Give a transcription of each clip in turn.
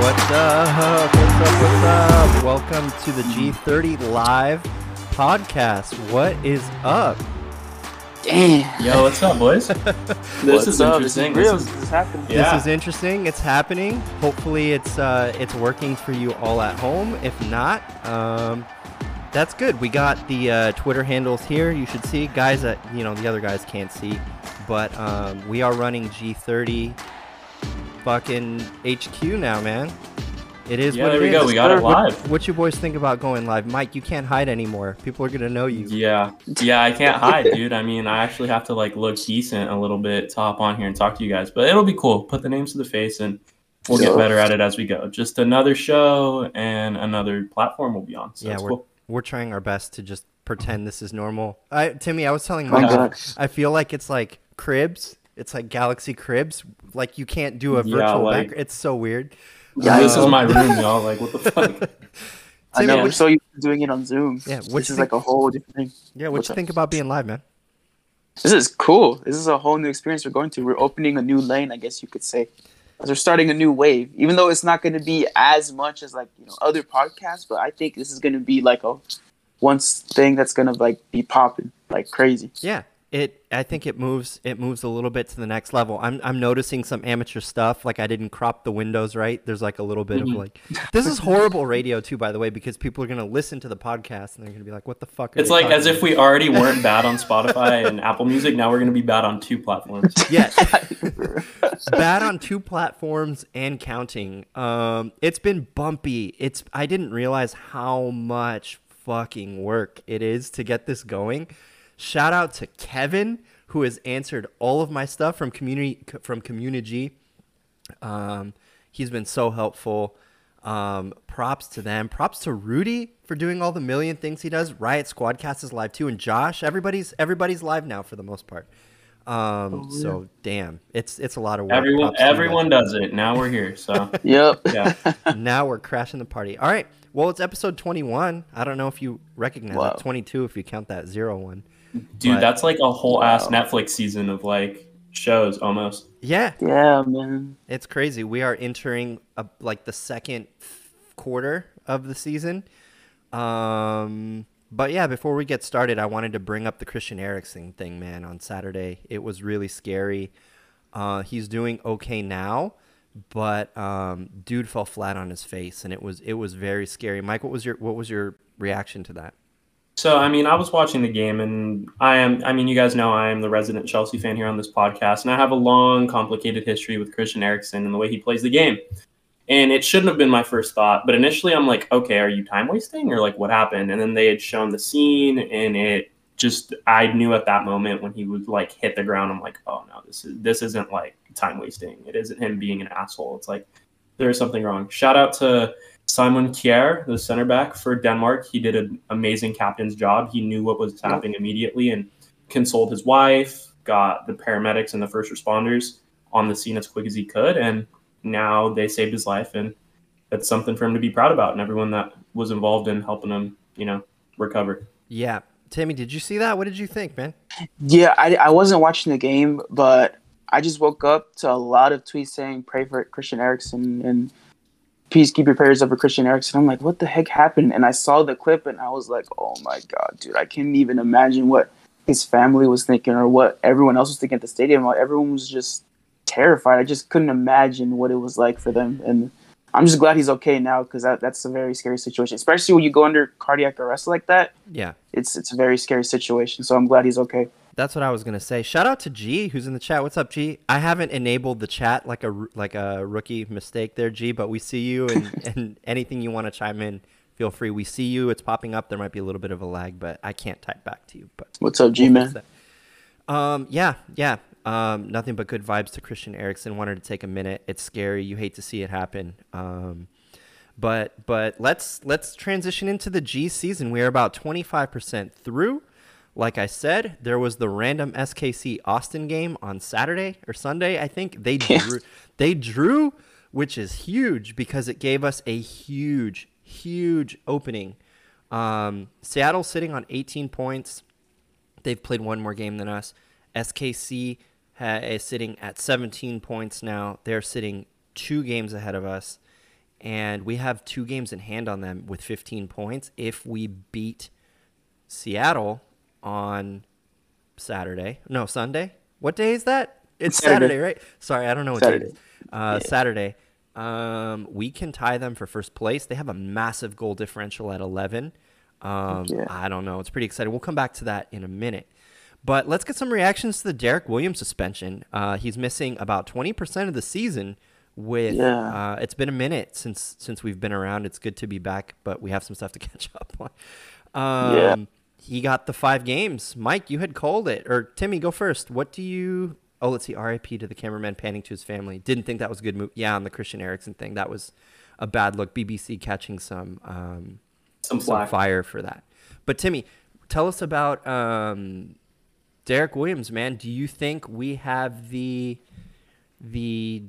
What's up? What's up? What's up? Welcome to the G30 Live podcast. What is up? Damn. Yo, what's up, boys? this What's is up? interesting. This is real. This This is- is happening. Yeah. This is interesting. It's happening. Hopefully, it's uh, it's working for you all at home. If not, um, that's good. We got the uh, Twitter handles here. You should see guys that you know the other guys can't see, but um, we are running G30 fucking HQ now, man. It is yeah, what there it we go. is. We got it What- live. What you boys think about going live, Mike? You can't hide anymore. People are gonna know you. Yeah, yeah. I can't hide, dude. I mean, I actually have to like look decent a little bit to hop on here and talk to you guys, but it'll be cool. Put the names to the face, and we'll get better at it as we go. Just another show and another platform we'll be on. So yeah, we're cool. we're trying our best to just pretend this is normal. I, Timmy, I was telling Mike, I feel like it's like cribs. It's like Galaxy Cribs. Like you can't do a Yeah, virtual like- back. It's so weird. Yeah, this is my room, y'all. Like, what the fuck? I Timmy, know. what- We're so used to doing it on Zoom. Yeah, which is think- like a whole different thing. Yeah, what What's you up? think about being live, man? This is cool. This is a whole new experience we're going to. We're opening a new lane, I guess you could say. 'Cause We're starting a new wave, even though it's not going to be as much as like you know other podcasts. But I think this is going to be like a once thing that's going to like be popping like crazy. Yeah, it. I think it moves. It moves a little bit to the next level. I'm I'm noticing some amateur stuff. Like I didn't crop the windows right. There's like a little bit Mhm. of like. This is horrible radio too, by the way, because people are gonna listen to the podcast and they're gonna be like, "What the fuck?" It's like as if we already weren't bad on Spotify and Apple Music. Now we're gonna be bad on two platforms. Yeah, bad on two platforms and counting. Um, it's been bumpy. It's I didn't realize how much fucking work it is to get this going. Shout out to Kevin who has answered all of my stuff from community from community. Um, he's been so helpful. Um, props to them. Props to Rudy for doing all the million things he does. Riot Squadcast is live too, and Josh. Everybody's everybody's live now for the most part. Um, Oh, so damn, it's it's a lot of work. Everyone, Props to you guys. everyone does it. Now we're here. So Yep. yeah. now we're crashing the party. All right. Well, it's episode 21. I don't know if you recognize Wow. it. 22 if you count that zero one. Dude, But- that's like a whole ass Netflix season of like shows almost. Yeah, yeah, man. it's crazy. We are entering a, like the second quarter of the season. Um, but yeah, before we get started, I wanted to bring up the Christian Eriksen thing, man. On Saturday, it was really scary. Uh, he's doing okay now, but um, dude fell flat on his face, and it was it was very scary. Mike, what was your what was your reaction to that? So, I mean, I was watching the game, and I am, I mean, you guys know I am the resident Chelsea fan here on this podcast, and I have a long, complicated history with Christian Eriksen and the way he plays the game. And it shouldn't have been my first thought, but initially I'm like, okay, are you time wasting or like what happened? And then they had shown the scene, and it just, I knew at that moment when he would like hit the ground, I'm like, oh no, this is, this isn't like time wasting. It isn't him being an asshole. It's like, there's something wrong. Shout out to Simon Kjær, the center back for Denmark. He did an amazing captain's job. He knew what was happening immediately and consoled his wife, got the paramedics and the first responders on the scene as quick as he could. And now they saved his life. And that's something for him to be proud about. And everyone that was involved in helping him, you know, recover. Yeah, Timmy, did you see that? What did you think, man? Yeah, I, I wasn't watching the game, but I just woke up to a lot of tweets saying pray for Christian Eriksen and please keep your prayers up for Christian Eriksen. I'm like, what the heck happened? And I saw the clip and I was like, oh my god, dude, I can't even imagine what his family was thinking or what everyone else was thinking at the stadium. Like, everyone was just terrified. I just couldn't imagine what it was like for them. And I'm just glad he's okay now because that, that's a very scary situation, especially when you go under cardiac arrest like that. Yeah, It's it's a very scary situation. So I'm glad he's okay. That's what I was gonna say. Shout out to G, who's in the chat. What's up, G? I haven't enabled the chat like a like a rookie mistake there, G. But we see you, and, and anything you want to chime in, feel free. We see you. It's popping up. There might be a little bit of a lag, but I can't type back to you. But What's up, G man? Um, yeah, yeah. Um, nothing but good vibes to Christian Eriksen. Wanted to take a minute. It's scary. You hate to see it happen. Um, but but let's let's transition into the G season. We are about twenty five percent through. Like I said, there was the random SKC Austin game on Saturday or Sunday. I think they Yeah. drew. They drew, which is huge because it gave us a huge, huge opening. Um, Seattle sitting on 18 points. They've played one more game than us. SKC ha- is sitting at 17 points now. They're sitting two games ahead of us. and we have two games in hand on them with 15 points. If we beat Seattle on Saturday, no Sunday. What day is that? It's Saturday, Saturday. right? Sorry, I don't know what day it Saturday. is. Uh, Saturday. Um, we can tie them for first place. They have a massive goal differential at 11. Um, Yeah. I don't know. It's pretty exciting. We'll come back to that in a minute. But let's get some reactions to the Derrick Williams suspension. Uh, he's missing about 20% of the season. With Yeah. uh, it's been a minute since since we've been around. It's good to be back, but we have some stuff to catch up on. Um, Yeah. He got the five games. Mike, you had called it, or Timmy, go first. What do you? Oh, let's see. R.I.P. to the cameraman panning to his family. Didn't think that was a good move. Yeah, on the Christian Eriksen thing, that was a bad look. BBC catching some um, Some some fire for that. But Timmy, tell us about um, Derrick Williams, man. Do you think we have the the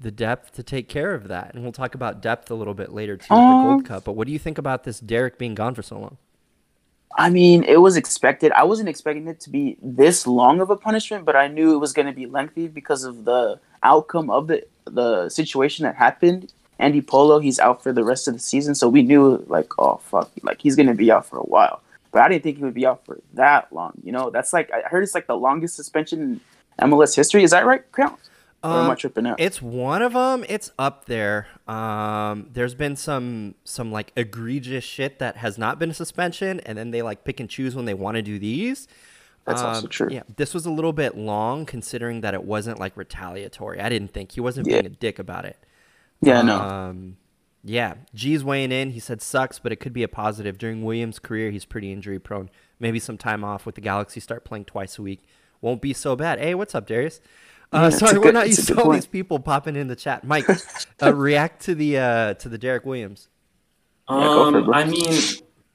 the depth to take care of that? And we'll talk about depth a little bit later too, with the Um, Gold Cup. But what do you think about this Derrick being gone for so long? I mean, it was expected. I wasn't expecting it to be this long of a punishment, but I knew it was going to be lengthy because of the outcome of the the situation that happened. Andy Polo, he's out for the rest of the season, so we knew like, oh fuck, like he's going to be out for a while. But I didn't think he would be out for that long. You know, that's like I heard it's like the longest suspension in MLS history. Is that right, Crown? or am I Um, tripping out? It's one of them. It's up there. Um, there's been some some like egregious shit that has not been a suspension, and then they like pick and choose when they want to do these. That's also Um, true. Yeah, this was a little bit long considering that it wasn't like retaliatory. I didn't think he wasn't Yeah. being a dick about it. yeah, no. Um, yeah, G's weighing in. He said sucks, but it could be a positive. Derrick Williams' career, he's pretty injury prone. Maybe some time off with the Galaxy. Start playing twice a week. Won't be so bad. Hey, what's up, Darius? Yeah, Uh, it's a sorry, we're good- not used to good all these people popping in the chat. Mike, uh, react to the uh, to the Derrick Williams. Yeah, it, Um, bro. I mean,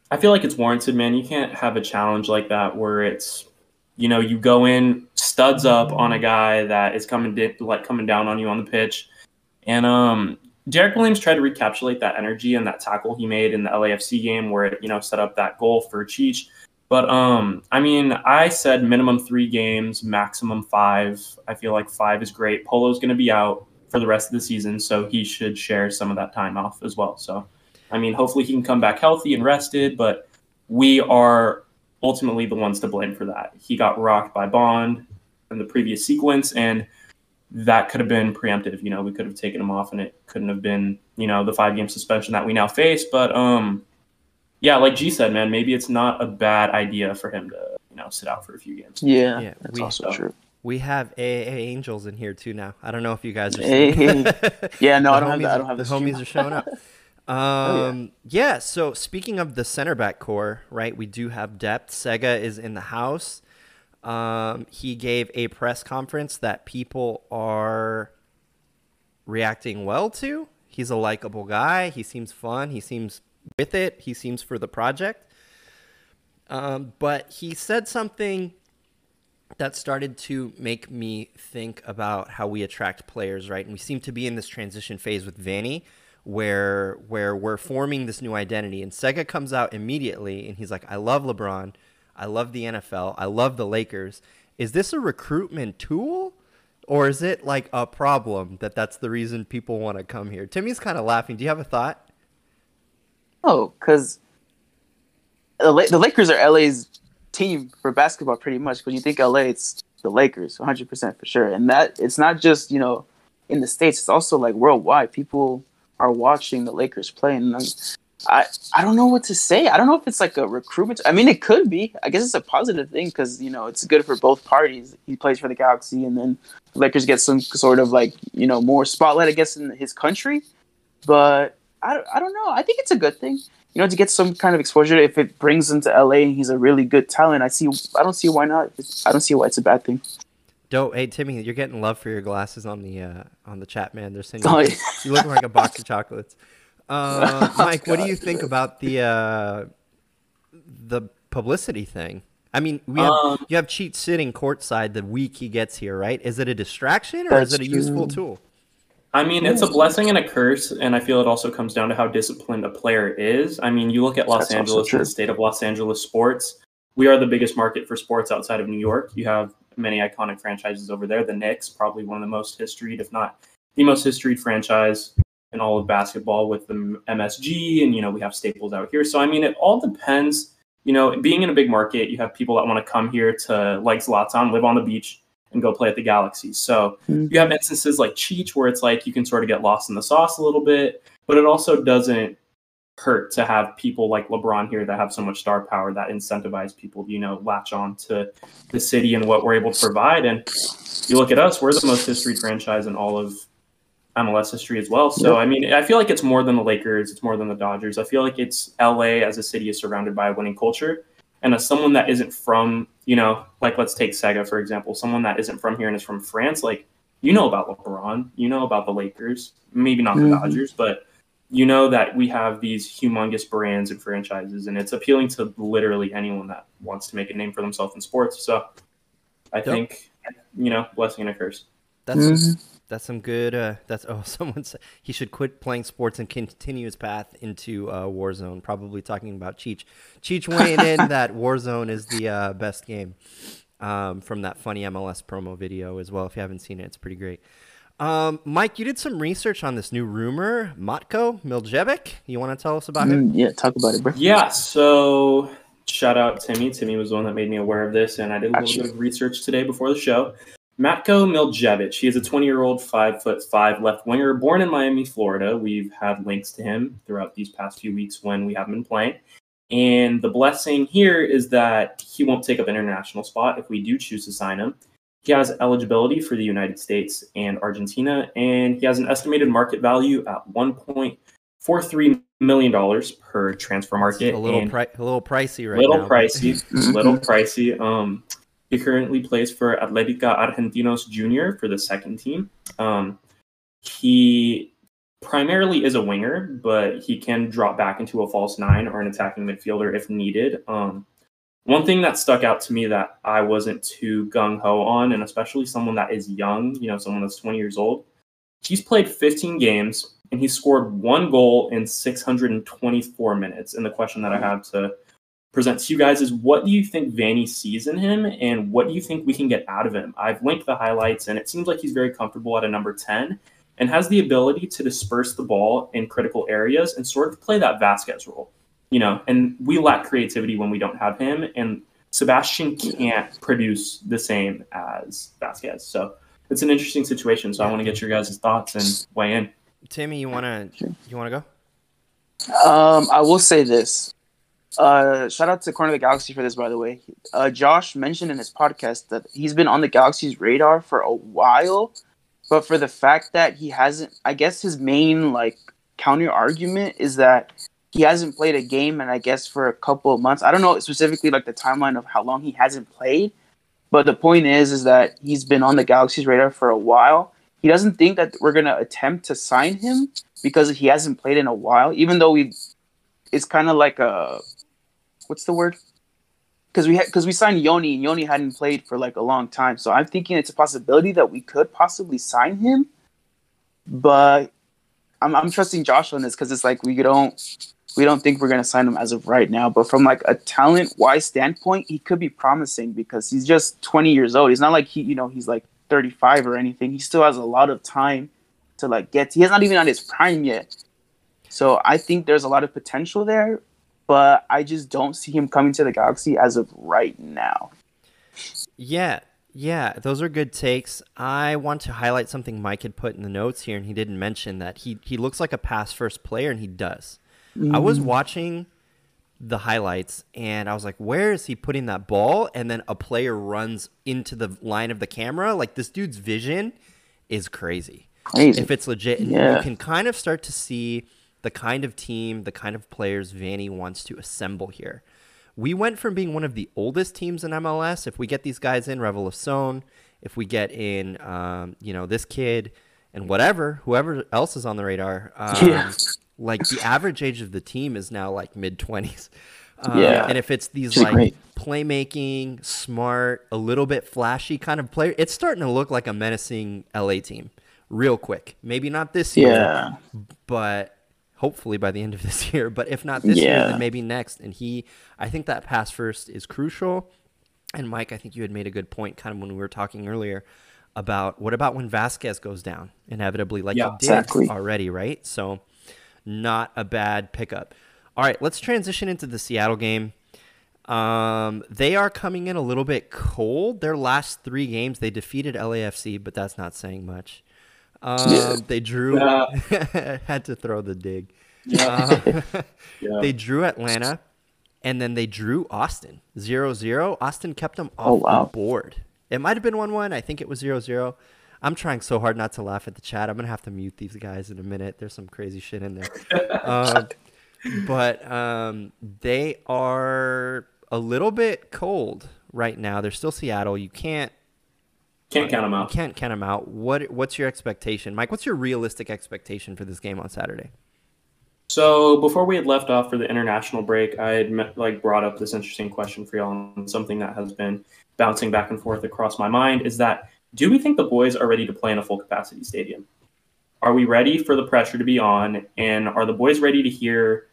I feel like it's warranted, man. You can't have a challenge like that where it's, you know, you go in studs up on a guy that is coming di- like coming down on you on the pitch, and um, Derrick Williams tried to recapitulate that energy and that tackle he made in the LAFC game where it, you know, set up that goal for Cheech. But um, I mean, I said minimum three games, maximum five. I feel like five is great. Polo's going to be out for the rest of the season, so he should share some of that time off as well. So. I mean, hopefully he can come back healthy and rested, but we are ultimately the ones to blame for that. He got rocked by Bond in the previous sequence, and that could have been preemptive. You know, we could have taken him off, and it couldn't have been, you know, the five game suspension that we now face. But um, yeah, like G said, man, maybe it's not a bad idea for him to, you know, sit out for a few games. yeah, yeah, that's we- also true. We have AA Angels in here too now. I don't know if you guys are. Seeing- Yeah, no, I don't have homies- that. I don't have the the homies are showing up. Um, yeah. So speaking of the center back core, right? We do have depth. Sega is in the house. Um, he gave a press conference that people are reacting well to. He's a likable guy. He seems fun. He seems with it. He seems for the project. Um, but he said something that started to make me think about how we attract players, right? And we seem to be in this transition phase with Vanney where where we're forming this new identity and Sega comes out immediately and he's like, "I love LeBron. I love the NFL. I love the Lakers." Is this a recruitment tool? Or is it like a problem that that's the reason people want to come here? Timmy's kind of laughing. Do you have a thought? Oh, because the, La- the Lakers are LA's team for basketball, pretty much. When you think LA, it's the Lakers, 100 percent for sure. And that it's not just you know in the states; it's also like worldwide. People are watching the Lakers play, and I I don't know what to say. I don't know if it's like a recruitment. I mean, it could be. I guess it's a positive thing because you know it's good for both parties. He plays for the Galaxy, and then the Lakers get some sort of like you know more spotlight, I guess, in his country. But I, I don't know. I think it's a good thing. You know, to get some kind of exposure. If it brings him to LA and he's a really good talent, I see. I don't see why not. I don't see why it's a bad thing. Dope. Hey Timmy, you're getting love for your glasses on the uh, on the chat, man. They're sending Oh, you, yeah. you look like a box of chocolates. Uh, Oh, Mike, what do you think about the uh, the publicity thing? I mean, we have Um, you have Cheech sitting courtside the week he gets here, right? Is it a distraction or is it a useful true. tool? I mean, it's a blessing and a curse, and I feel it also comes down to how disciplined a player is. I mean, you look at Los That's Angeles, the state of Los Angeles sports. We are the biggest market for sports outside of New York. You have many iconic franchises over there. The Knicks, probably one of the most historied, if not the most historied franchise. in all of basketball with the MSG, and you know we have Staples out here. So I mean, it all depends. You know, being in a big market, you have people that want to come here to like Zlatan, live on the beach, and go play at the Galaxy. So Mhm. you have instances like Cheech where it's like you can sort of get lost in the sauce a little bit, but it also doesn't hurt to have people like LeBron here that have so much star power that incentivize people, you know, latch on to the city and what we're able to provide. And you look at us, we're the most history franchise in all of MLS history as well. So Yep. I mean, I feel like it's more than the Lakers, it's more than the Dodgers. I feel like it's LA as a city is surrounded by a winning culture. And as someone that isn't from, you know, like let's take Sega for example, someone that isn't from here and is from France, like you know about LeBron, you know about the Lakers, maybe not the Mhm. Dodgers, but you know that we have these humongous brands and franchises, and it's appealing to literally anyone that wants to make a name for themselves in sports. So I think, you know, blessing and a curse. That's Mhm. That's some good. Uh, that's oh, someone said he should quit playing sports and continue his path into uh, Warzone. Probably talking about Cheech. Cheech weighing in that Warzone is the uh, best game um, from that funny MLS promo video as well. If you haven't seen it, it's pretty great. Um, Mike, you did some research on this new rumor, Matko Miljevic. You want to tell us about him? Mm, yeah, talk about it, bro. Yeah, so shout out Timmy. Timmy was the one that made me aware of this, and I did a little Gotcha. bit of research today before the show. Matko Miljevic. He is a 20 year old, five foot five left winger, born in Miami, Florida. We've had links to him throughout these past few weeks when we haven't been playing. And the blessing here is that he won't take up an international spot if we do choose to sign him. He has eligibility for the United States and Argentina, and he has an estimated market value at 1.43 million dollars per transfer market. A little pri- a little pricey right A little now. pricey, little pricey. Um, he currently plays for Atletica Argentinos Junior for the second team. Um, he primarily is a winger, but he can drop back into a false nine or an attacking midfielder if needed. Um, one thing that stuck out to me that I wasn't too gung ho on, and especially someone that is young, you know, someone that's 20 years old, he's played 15 games and he scored one goal in 624 minutes. And the question that I have to present to you guys is what do you think Vanney sees in him and what do you think we can get out of him? I've linked the highlights and it seems like he's very comfortable at a number 10 and has the ability to disperse the ball in critical areas and sort of play that Vasquez role. You know, and we lack creativity when we don't have him and Sebastian can't produce the same as Vasquez. So it's an interesting situation. So I want to get your guys' thoughts and weigh in. Timmy, you wanna you wanna go? Um, I will say this. Uh, shout out to Corner of the Galaxy for this, by the way. Uh, Josh mentioned in his podcast that he's been on the Galaxy's radar for a while, but for the fact that he hasn't, I guess his main like counter argument is that he hasn't played a game, and I guess for a couple of months. I don't know specifically like the timeline of how long he hasn't played, but the point is, is that he's been on the Galaxy's radar for a while. He doesn't think that we're gonna attempt to sign him because he hasn't played in a while, even though we it's kind of like a what's the word? Because we because we signed Yoni and Yoni hadn't played for like a long time, so I'm thinking it's a possibility that we could possibly sign him, but I'm I'm trusting Josh on this because it's like we don't we don't think we're gonna sign him as of right now, but from like a talent wise standpoint, he could be promising because he's just 20 years old. He's not like he you know he's like 35 or anything. He still has a lot of time to like get. He's not even on his prime yet. So I think there's a lot of potential there, but I just don't see him coming to the Galaxy as of right now. Yeah, yeah, those are good takes. I want to highlight something Mike had put in the notes here, and he didn't mention that he he looks like a pass first player, and he does. I was mm. watching the highlights, and I was like, "Where is he putting that ball?" And then a player runs into the line of the camera. Like this dude's vision is crazy. Crazy. If it's legit, Yeah. you can kind of start to see the kind of team, the kind of players Vanney wants to assemble here. We went from being one of the oldest teams in MLS. If we get these guys in, Revel of if we get in, um, you know, this kid and whatever, whoever else is on the radar, um, Yeah. like the average age of the team is now like mid 20s. Um, Yeah. And if it's these is like great. playmaking, smart, a little bit flashy kind of player, it's starting to look like a menacing LA team real quick. Maybe not this year, Yeah. but hopefully by the end of this year. But if not this year, then maybe next. And he, I think that pass first is crucial. And Mike, I think you had made a good point kind of when we were talking earlier. about what about when Vasquez goes down inevitably, like Yeah, he did exactly. already, right? So, not a bad pickup. All right, let's transition into the Seattle game. Um, they are coming in a little bit cold. Their last three games, they defeated LAFC, but that's not saying much. Um, They drew. Yeah. had to throw the dig. Yeah. Uh, Yeah. they drew Atlanta, and then they drew Austin 0-0. Austin kept them off Oh, wow. the board. It might have been 1-1. I think it was 0-0. I'm trying so hard not to laugh at the chat. I'm gonna have to mute these guys in a minute. There's some crazy shit in there. um, but um, they are a little bit cold right now. They're still Seattle. You can't Can't count them you out. can't count them out. What what's your expectation, Mike? What's your realistic expectation for this game on Saturday? So before we had left off for the international break, I had met, like brought up this interesting question for y'all, and something that has been bouncing back and forth across my mind is that do we think the boys are ready to play in a full capacity stadium? Are we ready for the pressure to be on, and are the boys ready to hear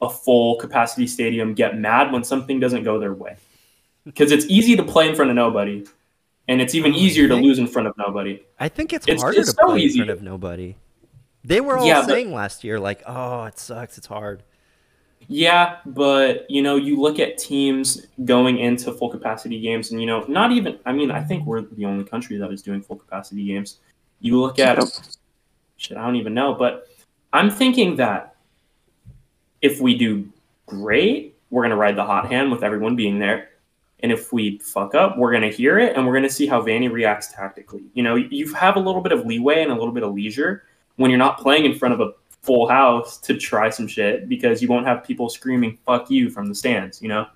a full capacity stadium get mad when something doesn't go their way? Because it's easy to play in front of nobody, and it's even Oh, I easier to lose in front of nobody. I think it's, It's- harder it's to so play easy. in front of nobody. They were all Yeah, but- saying last year, like, "Oh, it sucks. It's hard." Yeah, but you know, you look at teams going into full capacity games, and you know, not even. I mean, I think we're the only country that is doing full capacity games. You look at Yep. shit. I don't even know, but I'm thinking that if we do great, we're gonna ride the hot hand with everyone being there, and if we fuck up, we're gonna hear it, and we're gonna see how Vanney reacts tactically. You know, you have a little bit of leeway and a little bit of leisure when you're not playing in front of a full house to try some shit because you won't have people screaming "fuck you" from the stands. You know.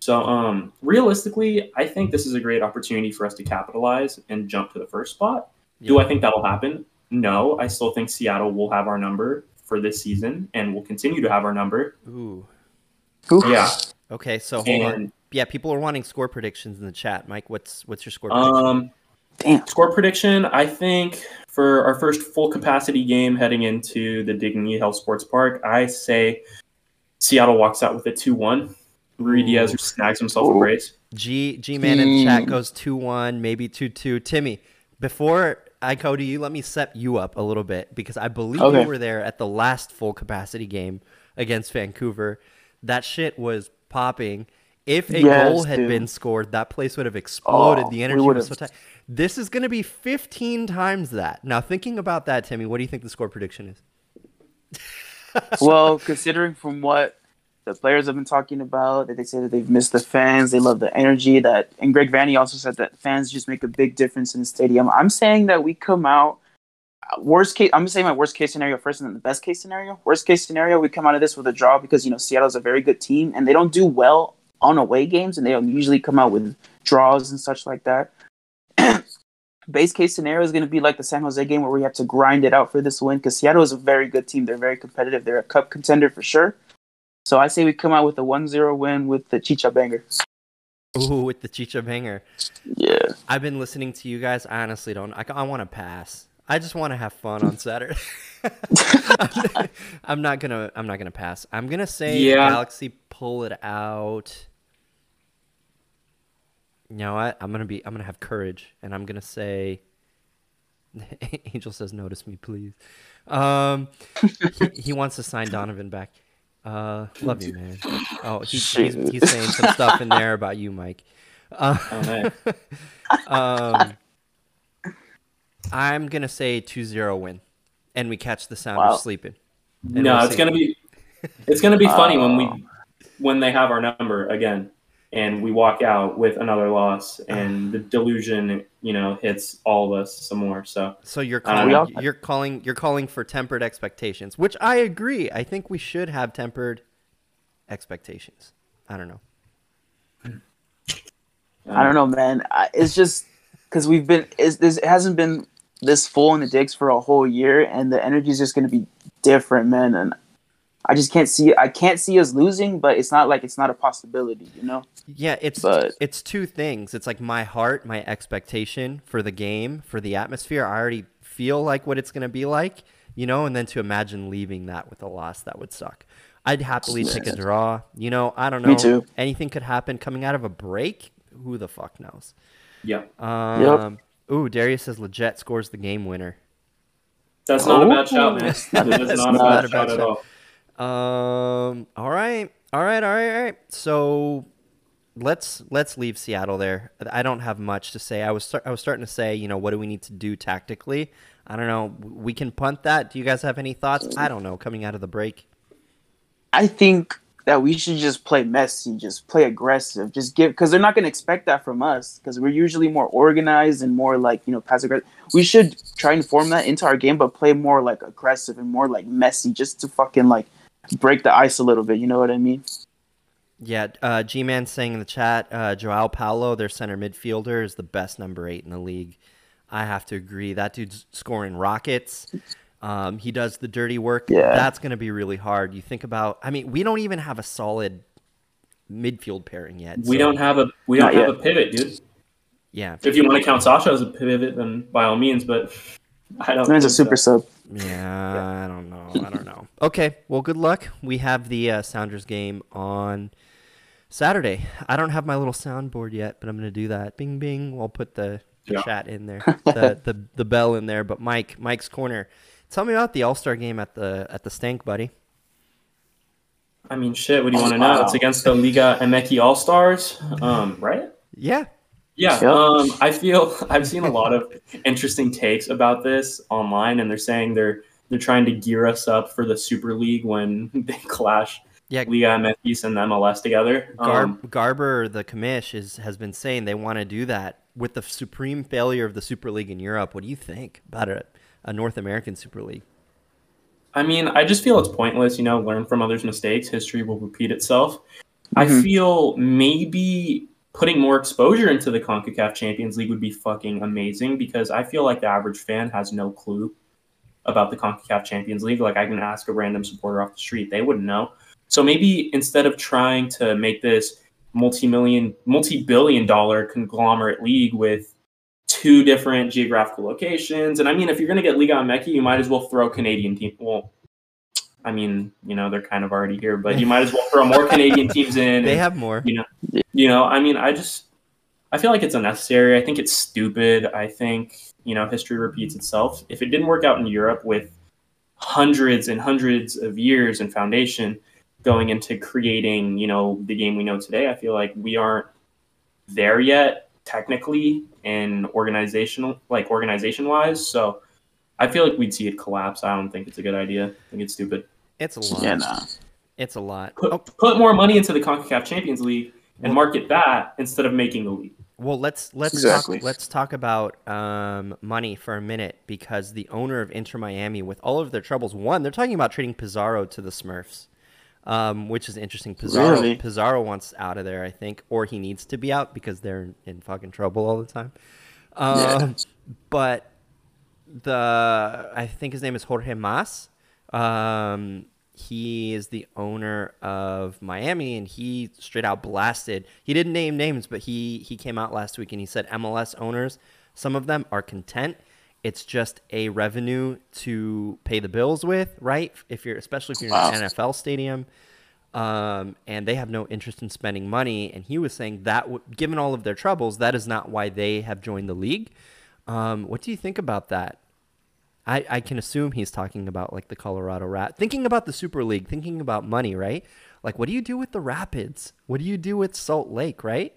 So, um, realistically, I think this is a great opportunity for us to capitalize and jump to the first spot. Do I think that'll happen? No, I still think Seattle will have our number for this season and will continue to have our number. Ooh. Oof. Yeah. Okay, so hold on. And Yeah, people are wanting score predictions in the chat. Mike, what's what's your score prediction? um, Damn. score prediction, I think for our first full capacity game heading into the Dignity Health Sports Park, I say Seattle walks out with a 2 1. Rudy Ooh. Diaz snags himself a brace. G G man in the chat goes two one, maybe two two. Timmy, before I go to you, let me set you up a little bit because I believe Okay. you were there at the last full capacity game against Vancouver. That shit was popping. If a Yes, goal had dude. been scored, that place would have exploded. Oh, the energy was so tight. This is going to be 15 times that. Now, thinking about that, Timmy, what do you think the score prediction is? well, considering from what the players have been talking about, that they say that they've missed the fans, they love the energy. That and Greg Vanney also said that fans just make a big difference in the stadium. I'm saying that we come out. uh, Worst case, I'm gonna say my worst case scenario first, and then the best case scenario. Worst case scenario, we come out of this with a draw because you know Seattle's a very good team, and they don't do well on away games, and they don't usually come out with draws and such like that. Base case scenario is going to be like the San Jose game where we have to grind it out for this win because Seattle is a very good team. They're very competitive. They're a cup contender for sure. So I say we come out with a 1-0 win with the Chicha banger. Ooh, with the Chicha banger. Yeah. I've been listening to you guys. I honestly don't. I, I want to pass. I just want to have fun on Saturday. I'm not gonna. I'm not gonna pass. I'm gonna say Yeah. Galaxy pull it out. You know what? I'm gonna be. I'm gonna have courage, and I'm gonna say. Angel says, "Notice me, please." Um, he, he wants to sign Donovan back. Uh, love you, man. Oh, he, he's, he's saying some stuff in there about you, Mike. Uh, Oh, man. um, I'm gonna say 2-0 win, and we catch the sound Wow. of sleeping. No, we'll it's see. gonna be it's gonna be funny when we Oh. when they have our number again and we walk out with another loss and the delusion you know hits all of us some more. So So you're calling, we all- you're calling, you're calling for tempered expectations, which I agree. I think we should have tempered expectations. I don't know. Hmm. I don't know, man. I, it's just because we've been it's, this, it hasn't been this full in the digs for a whole year, and the energy is just going to be different, man. And I just can't see I can't see us losing, but it's not like it's not a possibility, you know. Yeah, it's But- it's two things. It's like my heart, my expectation for the game, for the atmosphere. I already feel like what it's gonna be like, you know, and then to imagine leaving that with a loss, that would suck. I'd happily take a draw. You know, I don't know. Me too. Anything could happen coming out of a break. Who the fuck knows? yeah. Um, Ooh, Darius says Lletget scores the game winner. That's not a bad Oh. shout, man. That is That's not a not bad a bad shout at all. Um. All right. All right. All right. All right. So let's let's leave Seattle there. I don't have much to say. I was start, I was starting to say, you know, what do we need to do tactically? I don't know. We can punt that. Do you guys have any thoughts? I don't know. Coming out of the break. I think that we should just play messy, just play aggressive, just give because they're not going to expect that from us because we're usually more organized and more like you know passive aggressive. We should try and form that into our game, but play more like aggressive and more like messy, just to fucking like break the ice a little bit. You know what I mean? Yeah. Uh, G Man saying in the chat, uh, Joao Paulo, their center midfielder, is the best number eight in the league. I have to agree. That dude's scoring rockets. Um, he does the dirty work. Yeah. That's going to be really hard. You think about. I mean, we don't even have a solid midfield pairing yet. We so- don't have a we Not don't have yet. a pivot, dude. Yeah. If you want to count Sacha as a pivot, then by all means. But I don't. Man's a super so. sub. Yeah, I don't know. I don't know. Okay, well, good luck. We have the uh, Sounders game on Saturday. I don't have my little soundboard yet, but I'm gonna do that. Bing, bing. We'll put the, the Yeah. chat in there, the, the the bell in there. But Mike, Mike's corner. Tell me about the All Star game at the at the Stank, buddy. I mean, shit. What do you want to know? It's against the Liga MX All Stars, um, right? Yeah, Yeah, Yep. um, I feel I've seen a lot of interesting takes about this online, and they're saying they're they're trying to gear us up for the Super League when they clash yeah. Liga MX and MLS together. Gar- Um, Garber, the commish, is has been saying they want to do that with the supreme failure of the Super League in Europe. What do you think about a, a North American Super League? I mean, I just feel it's pointless. You know, learn from others' mistakes. History will repeat itself. I Mhm. feel maybe putting more exposure into the CONCACAF Champions League would be fucking amazing because I feel like the average fan has no clue about the CONCACAF Champions League. Like I can ask a random supporter off the street, they wouldn't know. So maybe instead of trying to make this multi-million, multi-billion dollar conglomerate league with two different geographical locations, and I mean, if you're going to get Liga MX, you might as well throw Canadian team. Well, I mean, you know, they're kind of already here, but you might as well throw more Canadian teams in. They and- have more. you know, you know, I mean, I just, I feel like it's unnecessary. I think it's stupid. I think, you know, history repeats itself. If it didn't work out in Europe with hundreds and hundreds of years and foundation going into creating, you know, the game we know today, I feel like we aren't there yet technically and organizational, like organization wise. So I feel like we'd see it collapse. I don't think it's a good idea. I think it's stupid. It's a lot. Yeah, nah. It's a lot. Put, Oh, put more money into the CONCACAF Champions League and Well- market that instead of making the league. well, let's let's Exactly. talk, let's talk about um, money for a minute because the owner of Inter Miami, with all of their troubles, one they're talking about trading Pizarro to the Smurfs, um, which is interesting. Pizarro Really? Pizarro wants out of there, I think, or he needs to be out because they're in fucking trouble all the time. Um, Yeah. But the I think his name is Jorge Mas. Um, he is the owner of Miami, and he straight out blasted. He didn't name names, but he he came out last week and he said MLS owners, some of them are content. It's just a revenue to pay the bills with, right? If you're especially if you're in an NFL stadium, um, and they have no interest in spending money. And he was saying that, w- given all of their troubles, that is not why they have joined the league. Um, what do you think about that? I, I can assume he's talking about like the Colorado Rat, thinking about the Super League, thinking about money, right? Like, what do you do with the Rapids? What do you do with Salt Lake, right?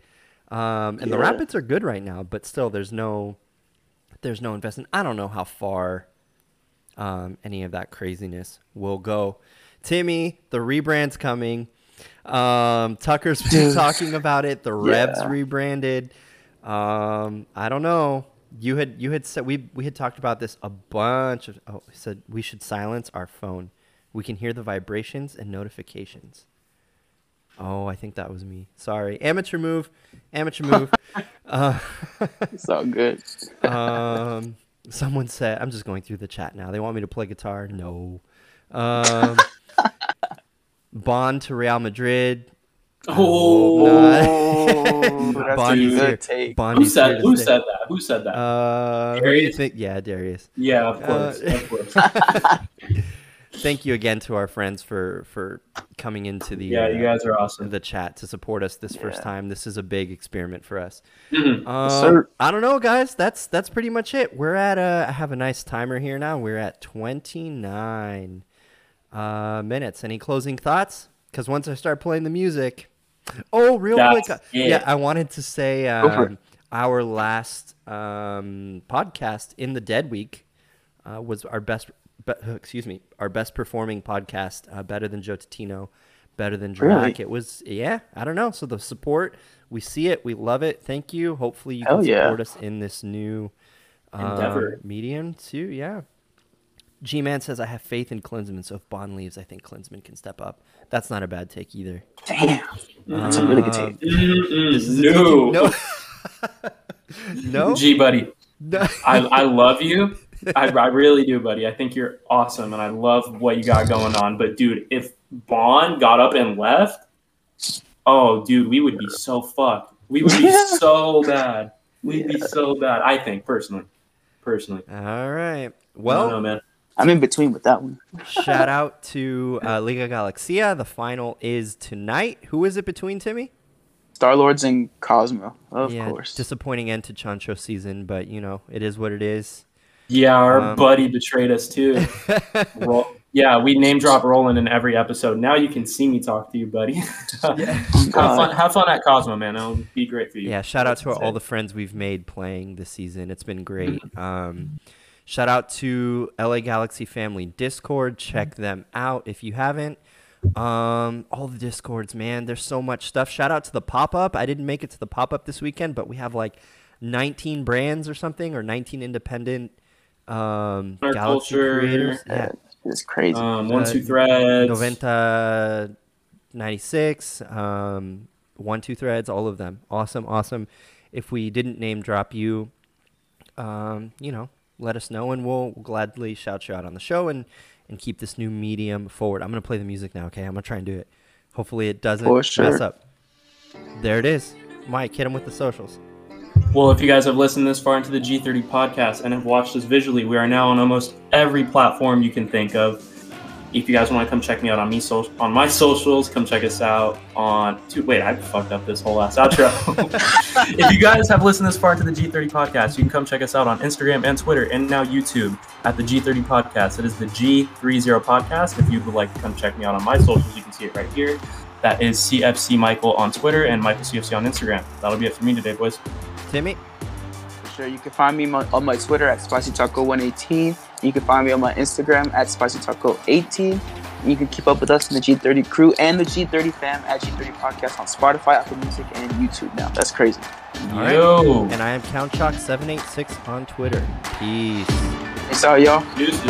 Um, and the Rapids are good right now, but still, there's no, there's no investment. I don't know how far um, any of that craziness will go. Timmy, the rebrand's coming. Um, Tucker's been talking about it. The Rebs rebranded. Um, I don't know. You had you had said we we had talked about this a bunch of. Oh, he said we should silence our phone. We can hear the vibrations and notifications. Oh, I think that was me. Sorry, amateur move, amateur move. uh, It's all good. um, someone said, I'm just going through the chat now. They want me to play guitar. No. Um, Bond to Real Madrid. Oh, no. that's Bond a is here. take. Bond who is here said to who said that? Who said that? Uh, who do you Darius? think? Yeah, Darius. yeah, of course, uh, of course. Thank you again to our friends for for coming into the Yeah, uh, you guys are awesome. the chat to support us this first time. This is a big experiment for us. Mhm. Um, sir. I don't know, guys. That's that's pretty much it. We're at uh, I have a nice timer here now. We're at 29 uh, minutes. Any closing thoughts? Because once I start playing the music, oh, real That's quick, uh, it. yeah, I wanted to say Go um, our last um, podcast in the dead week uh, was our best. Be, excuse me, our best performing podcast. Uh, better than Joe Totino, better than Drac. Really? It was yeah. I don't know. So the support, we see it, we love it. Thank you. Hopefully you Hell can yeah. support us in this new um, Endeavor. medium too. Yeah. G Man says I have faith in Klinsmann, so if Bond leaves, I think Klinsmann can step up. That's not a bad take either. Damn, that's a really good Uh, take. No. no. no. G buddy, no. I, I love you. I, I really do, buddy. I think you're awesome, and I love what you got going on. But dude, if Bond got up and left, oh, dude, we would be so fucked. We would be Yeah. so bad. We'd be so bad. I think personally, personally. All right. Well, Well, no, man. I'm in between with that one. shout out to uh, Liga Galaxia. The final is tonight. Who is it between, Timmy? Star Lords and Cosmo, of yeah, course. disappointing end to Chancho season, but you know it is what it is. Yeah, our Um, buddy betrayed us too. Ro- yeah, we name drop Roland in every episode. Now you can see me talk to you, buddy. Have fun. Have fun at Cosmo, man. It'll be great for you. Yeah, shout out to That's all it. the friends we've made playing this season. It's been great. Um, shout out to LA Galaxy Family Discord. Check them out if you haven't. Um, all the discords, man. There's so much stuff. Shout out to the pop up. I didn't make it to the pop up this weekend, but we have like 19 brands or something, or 19 independent um, Our Galaxy culture, creators. Yeah, Yeah, it's crazy. Um, one Uh, two threads. Noventa 96, um, one two threads, all of them. Awesome, awesome. If we didn't name drop you, um, you know, let us know and we'll gladly shout you out on the show and, and keep this new medium forward. I'm going to play the music now, okay? I'm going to try and do it. Hopefully it doesn't For mess up. There it is. Mike, hit him with the socials. Well, if you guys have listened this far into the G30 podcast and have watched us visually, we are now on almost every platform you can think of. If you guys want to come check me out on me so- on my socials, come check us out on. Dude, wait, I fucked up this whole ass outro. if you guys have listened this far into the G30 podcast, you can come check us out on Instagram and Twitter and now YouTube at the G30 podcast. It is the G30 podcast. If you would like to come check me out on my socials, you can see it right here. That is CFC Michael on Twitter and Michael CFC on Instagram. That'll be it for me today, boys. Timmy? Sure, you can find me mon- on my Twitter at SpicyTaco118. You can find me on my Instagram at SpicyTaco18. You can keep up with us in the G30 crew and the G30 fam at G30 Podcast on Spotify, Apple Music, and YouTube now. That's crazy. All right. Yo. And I am CountChalk786 on Twitter. Peace. Hey, sorry, y'all. Deuces.